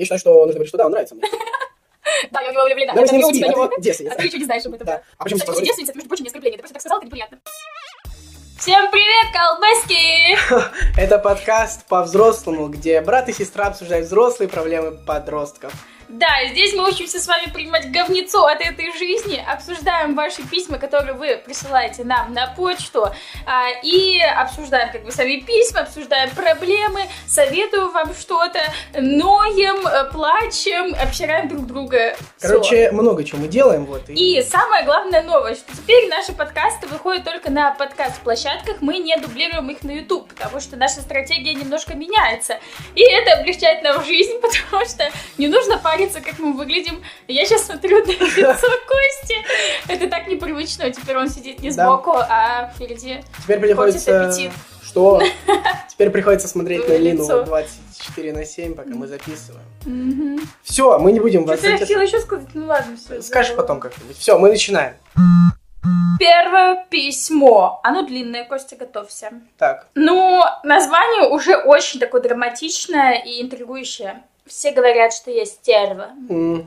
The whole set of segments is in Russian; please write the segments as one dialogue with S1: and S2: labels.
S1: Я считаю, что нужно говорить, что да, он нравится мне.
S2: Да, я в него влюблена.
S1: Да,
S2: Я
S1: ним
S2: люблю
S1: спим,
S2: тебя
S1: а
S2: него. А ты ничего не знаешь об этом.
S1: А почему
S2: Кстати, девственница, это, между прочим, не оскорбление. Ты просто так сказал, это неприятно. Всем привет, колбаски!
S1: Это подкаст по-взрослому, где брат и сестра обсуждают взрослые проблемы подростков.
S2: Да, здесь мы учимся с вами принимать говнецо от этой жизни, обсуждаем ваши письма, которые вы присылаете нам на почту, а, и обсуждаем как бы сами письма, обсуждаем проблемы, советую вам что-то, ноем, э, плачем, обсираем друг друга.
S1: Короче, много чего мы делаем, вот.
S2: И самая главная новость, что теперь наши подкасты выходят только на подкаст-площадках, мы не дублируем их на YouTube, потому что наша стратегия немножко меняется. И это облегчает нам жизнь, потому что не нужно париться, как мы выглядим. Я сейчас смотрю на лицо Кости. Это так непривычно, теперь он сидит не сбоку, а впереди.
S1: Теперь приходится...
S2: аппетит.
S1: Что? Теперь приходится смотреть на Лину
S2: лицо.
S1: 24 на 7, пока мы записываем. Все, мы не будем вас...
S2: Я хотела еще сказать, ну ладно, все.
S1: Скажешь потом как-нибудь. Все, мы начинаем.
S2: Первое письмо. Оно длинное, Костя, готовься.
S1: Так,
S2: Ну, название уже очень такое драматичное и интригующее. Все говорят, что я стерва.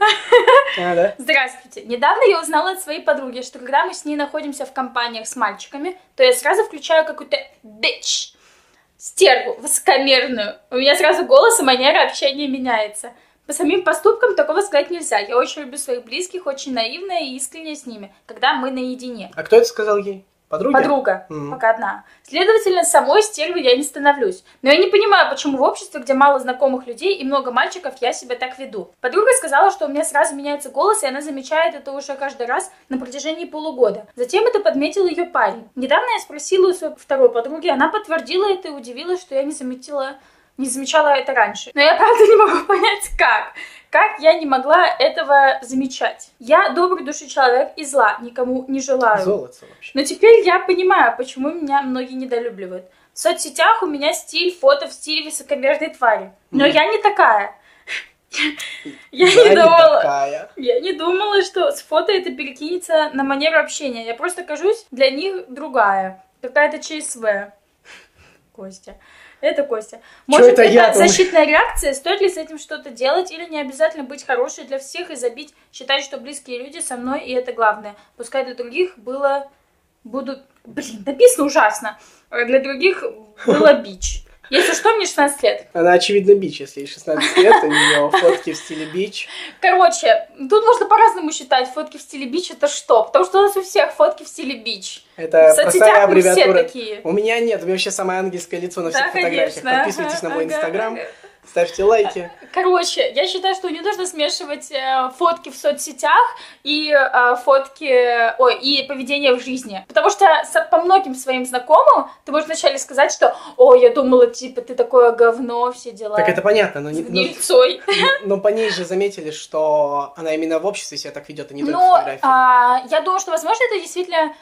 S1: а, да?
S2: Здравствуйте. Недавно я узнала от своей подруги, что когда мы с ней находимся в компаниях с мальчиками, то я сразу включаю какую-то bitch, стерву, высокомерную. У меня сразу голос и манера общения меняется. По самим поступкам такого сказать нельзя. Я очень люблю своих близких, очень наивная и искренняя с ними, когда мы наедине.
S1: А кто это сказал ей? Подруги?
S2: Подруга,
S1: Мгм.
S2: пока одна. Следовательно, самой стервой я не становлюсь. Но я не понимаю, почему в обществе, где мало знакомых людей и много мальчиков, я себя так веду. Подруга сказала, что у меня сразу меняется голос, и она замечает это уже каждый раз на протяжении полугода. Затем это подметил ее парень. Недавно я спросила у своей второй подруги, она подтвердила это и удивилась, что я не заметила не замечала это раньше. Но я правда не могу понять, как. Как я не могла этого замечать? Я добрый души человек и зла никому не желаю.
S1: Золото вообще.
S2: Но теперь я понимаю, почему меня многие недолюбливают. В соцсетях у меня стиль фото в стиле высокомерной твари. Но
S1: Мгм.
S2: я не такая. Я не думала.
S1: такая.
S2: Я не думала, что с фото это перекинется на манеру общения. Я просто кажусь для них другая. Какая-то ЧСВ. Костя. Это Костя. Может,
S1: это
S2: это,
S1: я-то?
S2: защитная реакция? Стоит ли с этим что-то делать? Или не обязательно быть хорошей для всех и забить, считать, что близкие люди со мной, и это главное. Пускай для других было... Будут... Блин, написано ужасно. А Для других было бич. Если что, мне 16 лет.
S1: Она, очевидно, бич, если ей 16 лет, у нее фотки в стиле бич.
S2: Короче, тут можно по-разному считать, фотки в стиле бич это что? Потому что у нас у всех фотки в стиле бич.
S1: Это
S2: в
S1: простая
S2: мы все
S1: аббревиатура.
S2: такие.
S1: У меня нет, у меня вообще самое ангельское лицо на всех
S2: Да,
S1: фотографиях.
S2: конечно.
S1: Подписывайтесь на мой инстаграм,
S2: ага.
S1: Ставьте лайки.
S2: Короче, я считаю, что не нужно смешивать э, фотки в соцсетях и э, фотки, ой, и поведение в жизни. Потому что по многим своим знакомым ты можешь вначале сказать, что, о, я думала, типа, ты такое говно, все дела.
S1: Так это понятно, но, не-
S2: С
S1: но, но по ней же заметили, что она именно в обществе себя так ведет, а не только в
S2: Но
S1: фотографии.
S2: а, я думаю, что, возможно, это действительно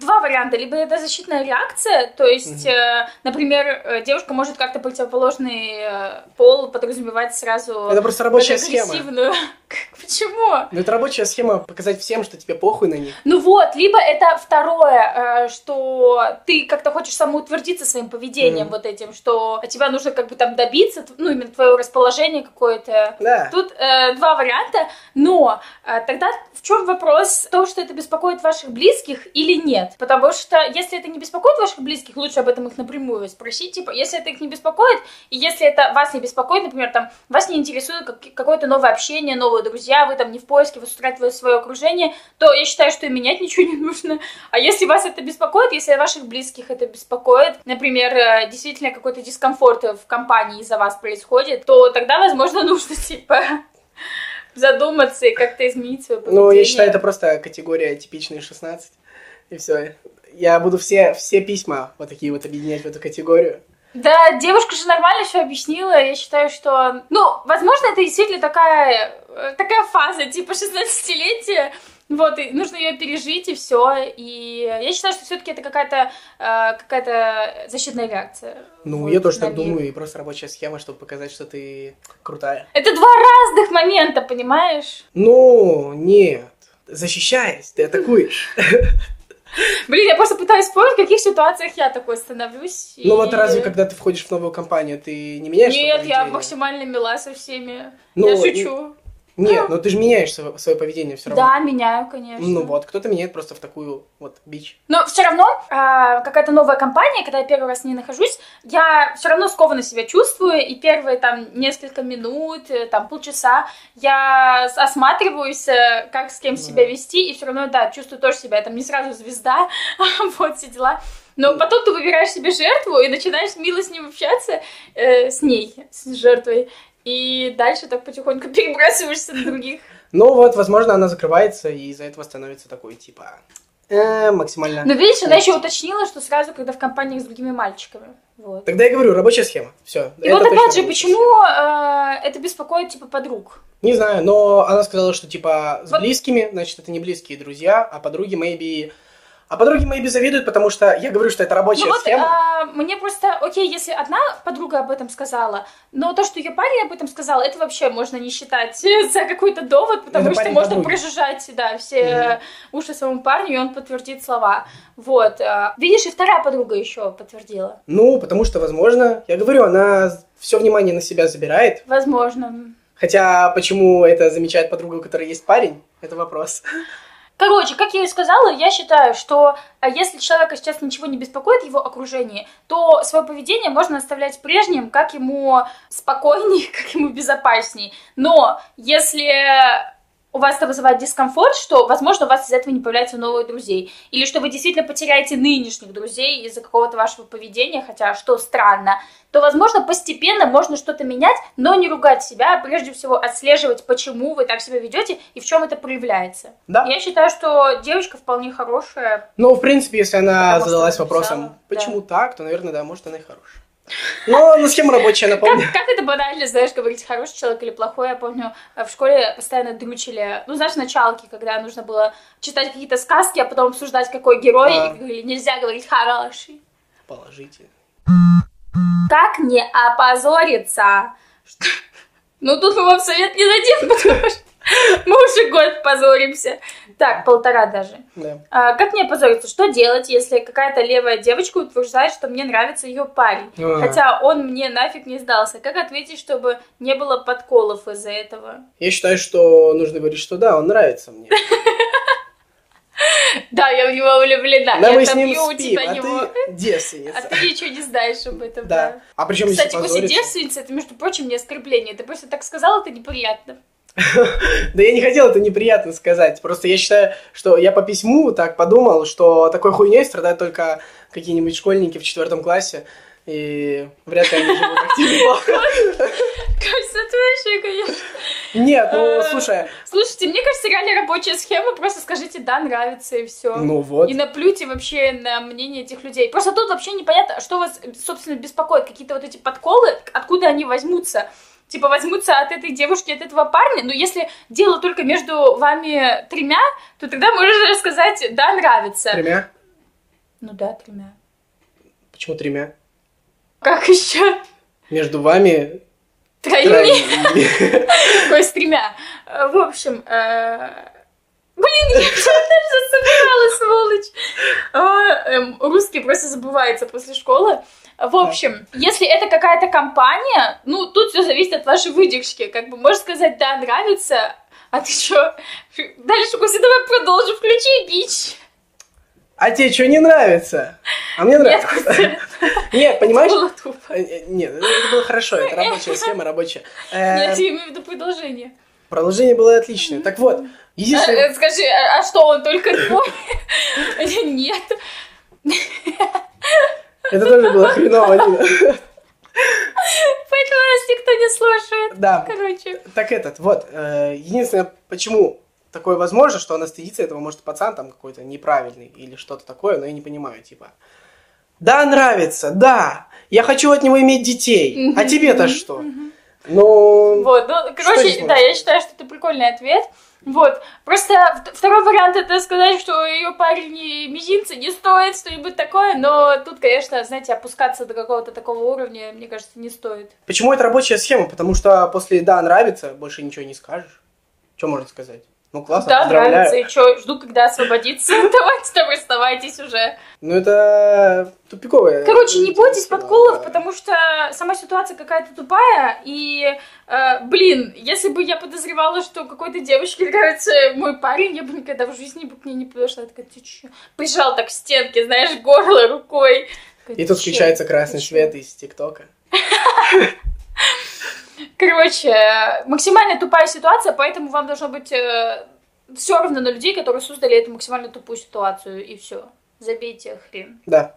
S2: два варианта. Либо это защитная реакция, то есть,
S1: Мгм.
S2: э, например, э, девушка может как-то противоположный э, пол подразумевать сразу
S1: Это просто рабочая схема.
S2: Почему?
S1: Ну, это рабочая схема показать всем, что тебе похуй на них.
S2: Ну вот, либо это второе, э, что ты как-то хочешь самоутвердиться своим поведением
S1: Мгм.
S2: вот этим, что тебя нужно как бы там добиться, ну именно твое расположение какое-то.
S1: Да.
S2: Тут э, два варианта, но э, тогда в чем вопрос? То, что это беспокоит ваших близких или нет? Потому что если это не беспокоит ваших близких, лучше об этом их напрямую спросить. Типа, если это их не беспокоит, и если это вас не беспокоит, например, там, вас не интересует как- какое-то новое общение, новые друзья, вы там не в поиске, вы устраиваете свое окружение, то я считаю, что и менять ничего не нужно. А если вас это беспокоит, если ваших близких это беспокоит, например, э, действительно какой-то дискомфорт в компании из-за вас происходит, то тогда, возможно, нужно, типа, задуматься и как-то изменить свое поведение.
S1: Ну, я считаю, это просто категория типичные 16. И все. Я буду все, все письма вот такие вот объединять в эту категорию.
S2: Да, девушка же нормально все объяснила. Я считаю, что... Ну, возможно, это действительно такая, э, такая фаза, типа 16-летия. Вот, и нужно ее пережить, и все. И я считаю, что все-таки это какая-то э, какая-то защитная реакция.
S1: Ну,
S2: Вот,
S1: я тоже так
S2: мир.
S1: думаю, и просто рабочая схема, чтобы показать, что ты крутая.
S2: Это два разных момента, понимаешь?
S1: Ну, нет. Защищаясь, ты атакуешь.
S2: Блин, я просто пытаюсь вспомнить, в каких ситуациях я такой становлюсь.
S1: Ну вот
S2: и-
S1: разве, когда ты входишь в новую компанию, ты не меняешь
S2: Нет, я максимально мила со всеми.
S1: Ну,
S2: я шучу.
S1: Нет, но ты же меняешь свое, свое поведение все равно.
S2: Да, меняю, конечно.
S1: Ну вот, кто-то меняет просто в такую вот бич.
S2: Но все равно а, какая-то новая компания, когда я первый раз в ней нахожусь, я все равно скованно себя чувствую, и первые там несколько минут, э, там полчаса я осматриваюсь, э, как с кем себя вести, и все равно, да, чувствую тоже себя, там не сразу звезда, вот все дела. Но потом ты выбираешь себе жертву и начинаешь мило с ним общаться, э, с ней, с жертвой, и дальше так потихоньку перебрасываешься на других.
S1: Ну вот, возможно, она закрывается, и из-за этого становится такой, типа, э, максимально...
S2: Но видишь, она еще уточнила, что сразу, когда в компаниях с другими мальчиками. Вот.
S1: Тогда я говорю, рабочая схема. Все.
S2: И вот опять же, почему э, это беспокоит, типа, подруг?
S1: Не знаю, но она сказала, что типа с
S2: Вот-
S1: близкими, значит, это не близкие друзья, а подруги maybe... А подруги maybe завидуют, потому что я говорю, что это рабочая
S2: Ну вот,
S1: схема.
S2: а, мне просто, окей, если одна подруга об этом сказала, но то, что ее парень об этом сказал, это вообще можно не считать за какой-то довод, потому
S1: Это
S2: что можно
S1: подруги.
S2: прожужжать, да, все уши своему парню, и он подтвердит слова. Вот. а, видишь, и вторая подруга еще подтвердила.
S1: Ну, потому что, возможно, я говорю, она все внимание на себя забирает.
S2: Возможно.
S1: Хотя, почему это замечает подруга, у которой есть парень, это вопрос.
S2: Короче, как я и сказала, я считаю, что а, если человека сейчас ничего не беспокоит его окружении, то свое поведение можно оставлять прежним, как ему спокойнее, как ему безопасней. Но если у вас это вызывает дискомфорт, что, возможно, у вас из-за этого не появляется новых друзей. Или что вы действительно потеряете нынешних друзей из-за какого-то вашего поведения, хотя что странно, то, возможно, постепенно можно что-то менять, но не ругать себя, а прежде всего отслеживать, почему вы так себя ведете и в чем это проявляется.
S1: Да.
S2: Я считаю, что девочка вполне хорошая.
S1: Ну, в принципе, если она
S2: Потому
S1: задалась вопросом,
S2: да.
S1: почему так, то, наверное, да, может, она и хорошая. Но на схема рабочая,
S2: Как,
S1: напомню.
S2: как это банально, знаешь, говорить, хороший человек или плохой. Я помню, в школе постоянно дрючили, ну, знаешь, началки, когда нужно было читать какие-то сказки, а потом обсуждать, какой герой,
S1: А.
S2: и говорили, нельзя говорить хороший.
S1: Положительно.
S2: Как не опозориться? Что- Ну, тут мы вам совет не дадим, потому что мы уже год позоримся. Так, полтора даже.
S1: Да.
S2: А, как не опозориться? Что делать, если какая-то левая девочка утверждает, что мне нравится ее парень?
S1: А.
S2: Хотя он мне нафиг не сдался. Как ответить, чтобы не было подколов из-за этого?
S1: Я считаю, что нужно говорить, что да, он нравится мне.
S2: Да, я в него влюблена.
S1: Да,
S2: я
S1: мы с ним спим,
S2: тебя
S1: а
S2: него.
S1: ты девственница.
S2: А ты ничего не знаешь об этом,
S1: Да.
S2: да.
S1: А причем
S2: Кстати, после
S1: позориться-
S2: девственницы, это, между прочим, не оскорбление. Ты просто так сказала, это неприятно.
S1: Да я не хотел это неприятно сказать. Просто я считаю, что я по письму так подумал, что такой хуйней страдают только какие-нибудь школьники в четвертом классе. И вряд ли они живут активно.
S2: Кажется, это вообще, конечно.
S1: Нет, ну
S2: Э,
S1: слушай,
S2: Слушайте, мне кажется, реально рабочая схема. Просто скажите «да, нравится» и все.
S1: ну вот.
S2: И наплюйте вообще на мнение этих людей. Просто тут вообще непонятно, что вас, собственно, беспокоит. Какие-то вот эти подколы, откуда они возьмутся. Типа возьмутся от этой девушки, от этого парня. Но если дело только между вами тремя, то тогда можно сказать «да, нравится».
S1: Тремя?
S2: Ну да, тремя.
S1: Почему тремя?
S2: Как еще?
S1: Между вами
S2: Троими? Какой с тремя? Э, В общем, э, блин, я даже засыпала, сволочь. А, эм, Русский просто забывается после школы. В общем, если это какая-то компания, ну, тут все зависит от вашей выдержки. Как бы, можешь сказать, да, нравится, а ты что? Дальше, Костя, давай продолжим, включи бич.
S1: А тебе что не нравится? А мне нравится. Нет, понимаешь?
S2: было тупо.
S1: Э, э, Нет, это было хорошо, это рабочая схема, рабочая.
S2: Нет, я имею в виду продолжение.
S1: Продолжение было отличное. Так вот,
S2: А,
S1: единственное...
S2: э, Скажи, а а что, он только твой? Нет.
S1: Это тоже было хреново, Нина.
S2: Поэтому нас никто не слушает.
S1: Да,
S2: Короче.
S1: так этот, вот, э, единственное, почему такое возможно, что она стыдится этого, может, пацан там какой-то неправильный или что-то такое, но я не понимаю, типа, да, нравится, да, я хочу от него иметь детей, а тебе-то что?
S2: Мгм.
S1: Ну,
S2: Вот, ну, короче, да, я считаю, что это прикольный ответ. Вот, просто второй вариант это сказать, что ее парень не мизинца не стоит, что-нибудь такое, но тут, конечно, знаете, опускаться до какого-то такого уровня, мне кажется, не стоит.
S1: почему это рабочая схема? Потому что после «да, нравится» больше ничего не скажешь. Что можно сказать? Ну, классно,
S2: Да,
S1: поздравляю.
S2: нравится. И что, жду, когда освободится. Давайте там расставайтесь уже.
S1: Ну, это тупиковая.
S2: Короче, не бойтесь подколов,
S1: да.
S2: потому что сама ситуация какая-то тупая. И, э, блин, если бы я подозревала, что какой-то девочке нравится мой парень, я бы никогда в жизни бы к ней не подошла. Я такая, ты чё? Прижал так к стенке, знаешь, горло рукой. Такая,
S1: И тут
S2: «Ты чё?
S1: включается красный
S2: Ты чё?»
S1: свет из ТикТока.
S2: Короче, э, максимально тупая ситуация, поэтому вам должно быть все равно на людей, которые создали эту максимально тупую ситуацию, и все. Забейте хрен.
S1: Да.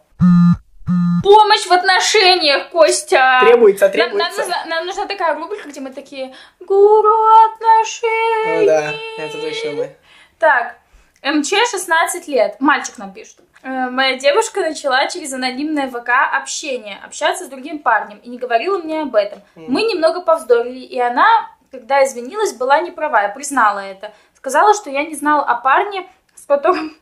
S2: Помощь в отношениях, Костя!
S1: Требуется,
S2: Нам, нам
S1: требуется.
S2: нужна, нам нужна такая рубрика, где мы такие Гуру отношений.
S1: Ну да, это точно мы.
S2: Так, МЧ 16 лет. Мальчик нам пишет. Э, Моя девушка начала через анонимное ВК общение, общаться с другим парнем, и не говорила мне об этом. Мы немного повздорили, и она, когда извинилась, была не права, я признала это. Сказала, что я не знала о парне, с которым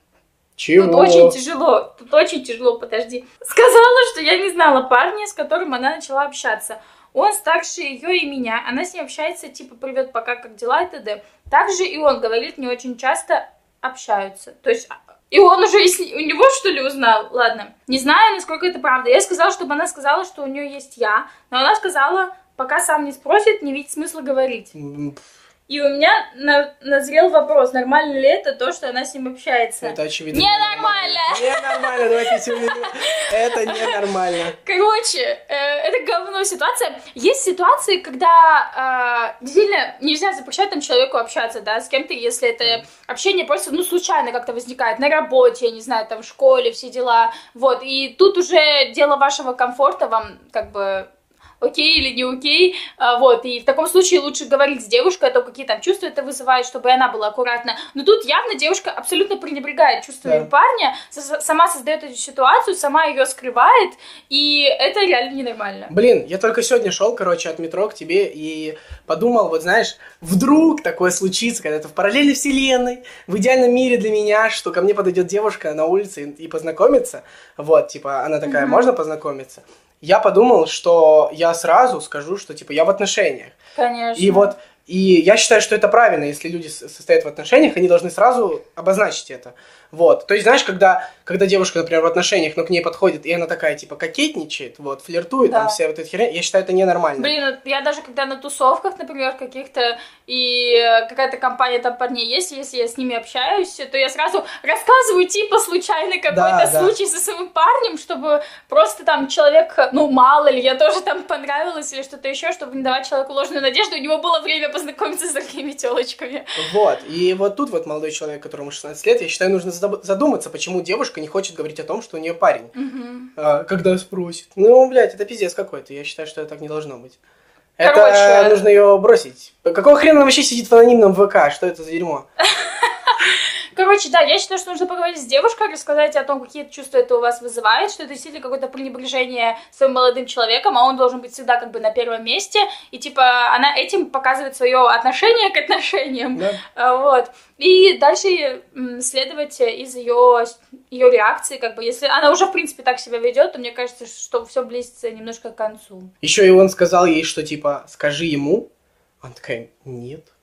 S1: Чего?
S2: Тут очень тяжело, тут очень тяжело, подожди. Сказала, что я не знала парня, с которым она начала общаться. Он старше ее и меня, она с ним общается, типа, привет, пока, как дела и т.д. Также и он говорит, не очень часто общаются. То есть, и он уже и с- у него, что ли, узнал? Ладно. Не знаю, насколько это правда. Я сказала, чтобы она сказала, что у нее есть я, но она сказала, пока сам не спросит, не видит смысла говорить. И у меня на- назрел вопрос, нормально ли это то, что она с ним общается.
S1: Это очевидно.
S2: Ненормально!
S1: Ненормально, давайте. Это ненормально.
S2: Короче, э, это говно ситуация. Есть ситуации, когда э, действительно нельзя запрещать там человеку общаться, да, с кем-то, если это общение просто, ну, случайно как-то возникает, на работе, я не знаю, там, в школе, все дела, вот, и тут уже дело вашего комфорта, вам, как бы, окей или не окей, а, вот, и в таком случае лучше говорить с девушкой о том, какие там чувства это вызывает, чтобы она была аккуратна. Но тут явно девушка абсолютно пренебрегает чувствами
S1: Да.
S2: парня, сама создает эту ситуацию, сама ее скрывает, и это реально ненормально.
S1: Блин, я только сегодня шел, короче, от метро к тебе и подумал, вот знаешь, вдруг такое случится, когда это в параллельной вселенной, в идеальном мире для меня, что ко мне подойдет девушка на улице и, и познакомится, вот, типа, она такая,
S2: Мгм.
S1: можно познакомиться? Я подумал, что я сразу скажу, что, типа, я в отношениях.
S2: Конечно.
S1: И вот, и я считаю, что это правильно, если люди состоят в отношениях, они должны сразу обозначить это. Вот. То есть, знаешь, когда, когда девушка, например, в отношениях, но к ней подходит, и она такая, типа, кокетничает, вот, флиртует,
S2: Да.
S1: там вся вот эта херня, я считаю, это ненормально.
S2: Блин, я даже когда на тусовках, например, каких-то, и какая-то компания там парней есть, если я с ними общаюсь, то я сразу рассказываю, типа, случайный какой-то
S1: Да, да.
S2: случай со своим парнем, чтобы просто там человек, ну, мало ли, я тоже там понравилась или что-то еще, чтобы не давать человеку ложную надежду, у него было время познакомиться с другими телочками.
S1: Вот. И вот тут вот молодой человек, которому 16 лет, я считаю, нужно задуматься, почему девушка не хочет говорить о том, что у нее парень.
S2: Мгм.
S1: А, когда спросит. Ну, блядь, это пиздец какой-то. Я считаю, что это так не должно быть.
S2: Короче.
S1: Это нужно ее бросить. Какого хрена она вообще сидит в анонимном ВК? Что это за дерьмо?
S2: Короче, да, я считаю, что нужно поговорить с девушкой, рассказать о том, какие чувства это у вас вызывает, что это действительно какое-то пренебрежение своим молодым человеком, а он должен быть всегда как бы на первом месте, и типа она этим показывает свое отношение к отношениям,
S1: Да?
S2: А, вот. И дальше следовать из ее, ее реакции, как бы, если она уже, в принципе, так себя ведет, то мне кажется, что все близится немножко к концу.
S1: Еще и он сказал ей, что типа, скажи ему. Она такая, нет.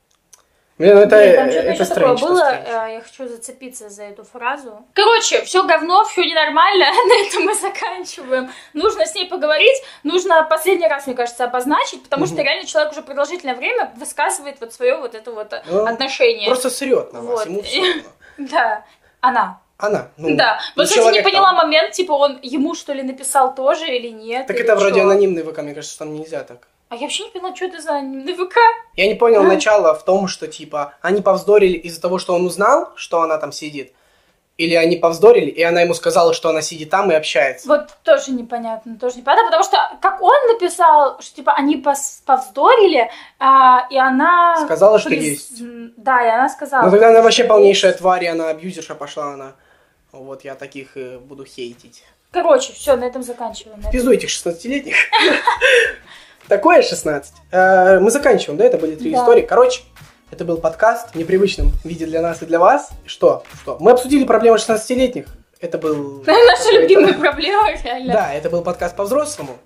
S1: Блин, ну это,
S2: Блин, там что-то
S1: это
S2: еще такое было, э, я хочу зацепиться за эту фразу. Короче, все говно, все ненормально, на этом мы заканчиваем. Нужно с ней поговорить, нужно последний раз, мне кажется, обозначить, потому что реально человек уже продолжительное время высказывает вот свое вот это вот э,
S1: Ну,
S2: отношение.
S1: Просто срет на вас,
S2: Вот.
S1: ему все.
S2: Да, она.
S1: Она, ну,
S2: да. Вот, кстати, не поняла
S1: там.
S2: момент, типа, он ему что ли написал тоже или нет?
S1: Так
S2: или
S1: это вроде
S2: что?
S1: анонимный ВК, мне кажется, там нельзя так.
S2: А я вообще не поняла, что это за анонимный ВК.
S1: Я не понял начало в том, что типа они повздорили из-за того, что он узнал, что она там сидит. Или они повздорили, и она ему сказала, что она сидит там и общается.
S2: Вот тоже непонятно, тоже непонятно, потому что как он написал, что типа они повздорили, а, и она...
S1: Сказала, что
S2: приз-
S1: есть.
S2: Да, и она сказала.
S1: Ну тогда она вообще полнейшая
S2: есть.
S1: тварь, и она абьюзерша пошла, она. Вот я таких э, буду хейтить.
S2: Короче, все, на этом заканчиваем. на этом.
S1: Пизду этих 16-летних. Такое 16. Э, Мы заканчиваем, да? Это были три
S2: Да.
S1: истории. Короче, это был подкаст в непривычном виде для нас и для вас. Что? Что? Мы обсудили проблемы 16-летних. Это был...
S2: Наша любимая проблема, реально.
S1: Да, это был подкаст по-взрослому.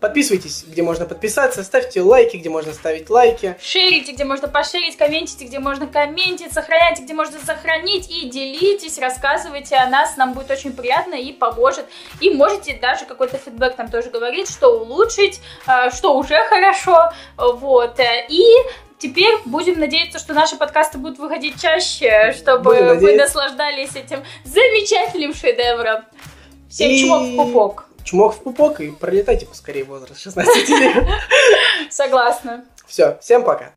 S1: Подписывайтесь, где можно подписаться, ставьте лайки, где можно ставить лайки.
S2: Шерите, где можно пошерить, комментите, где можно комментить, сохраняйте, где можно сохранить и делитесь, рассказывайте о нас, нам будет очень приятно и поможет. И можете даже какой-то фидбэк там тоже говорить, что улучшить, э, что уже хорошо, вот. И Теперь будем надеяться, что наши подкасты будут выходить чаще, чтобы вы наслаждались этим замечательным шедевром. Всем и... чмок в пупок.
S1: Чмок в пупок и пролетайте поскорее возраст 16 лет.
S2: Согласна.
S1: Все, всем пока.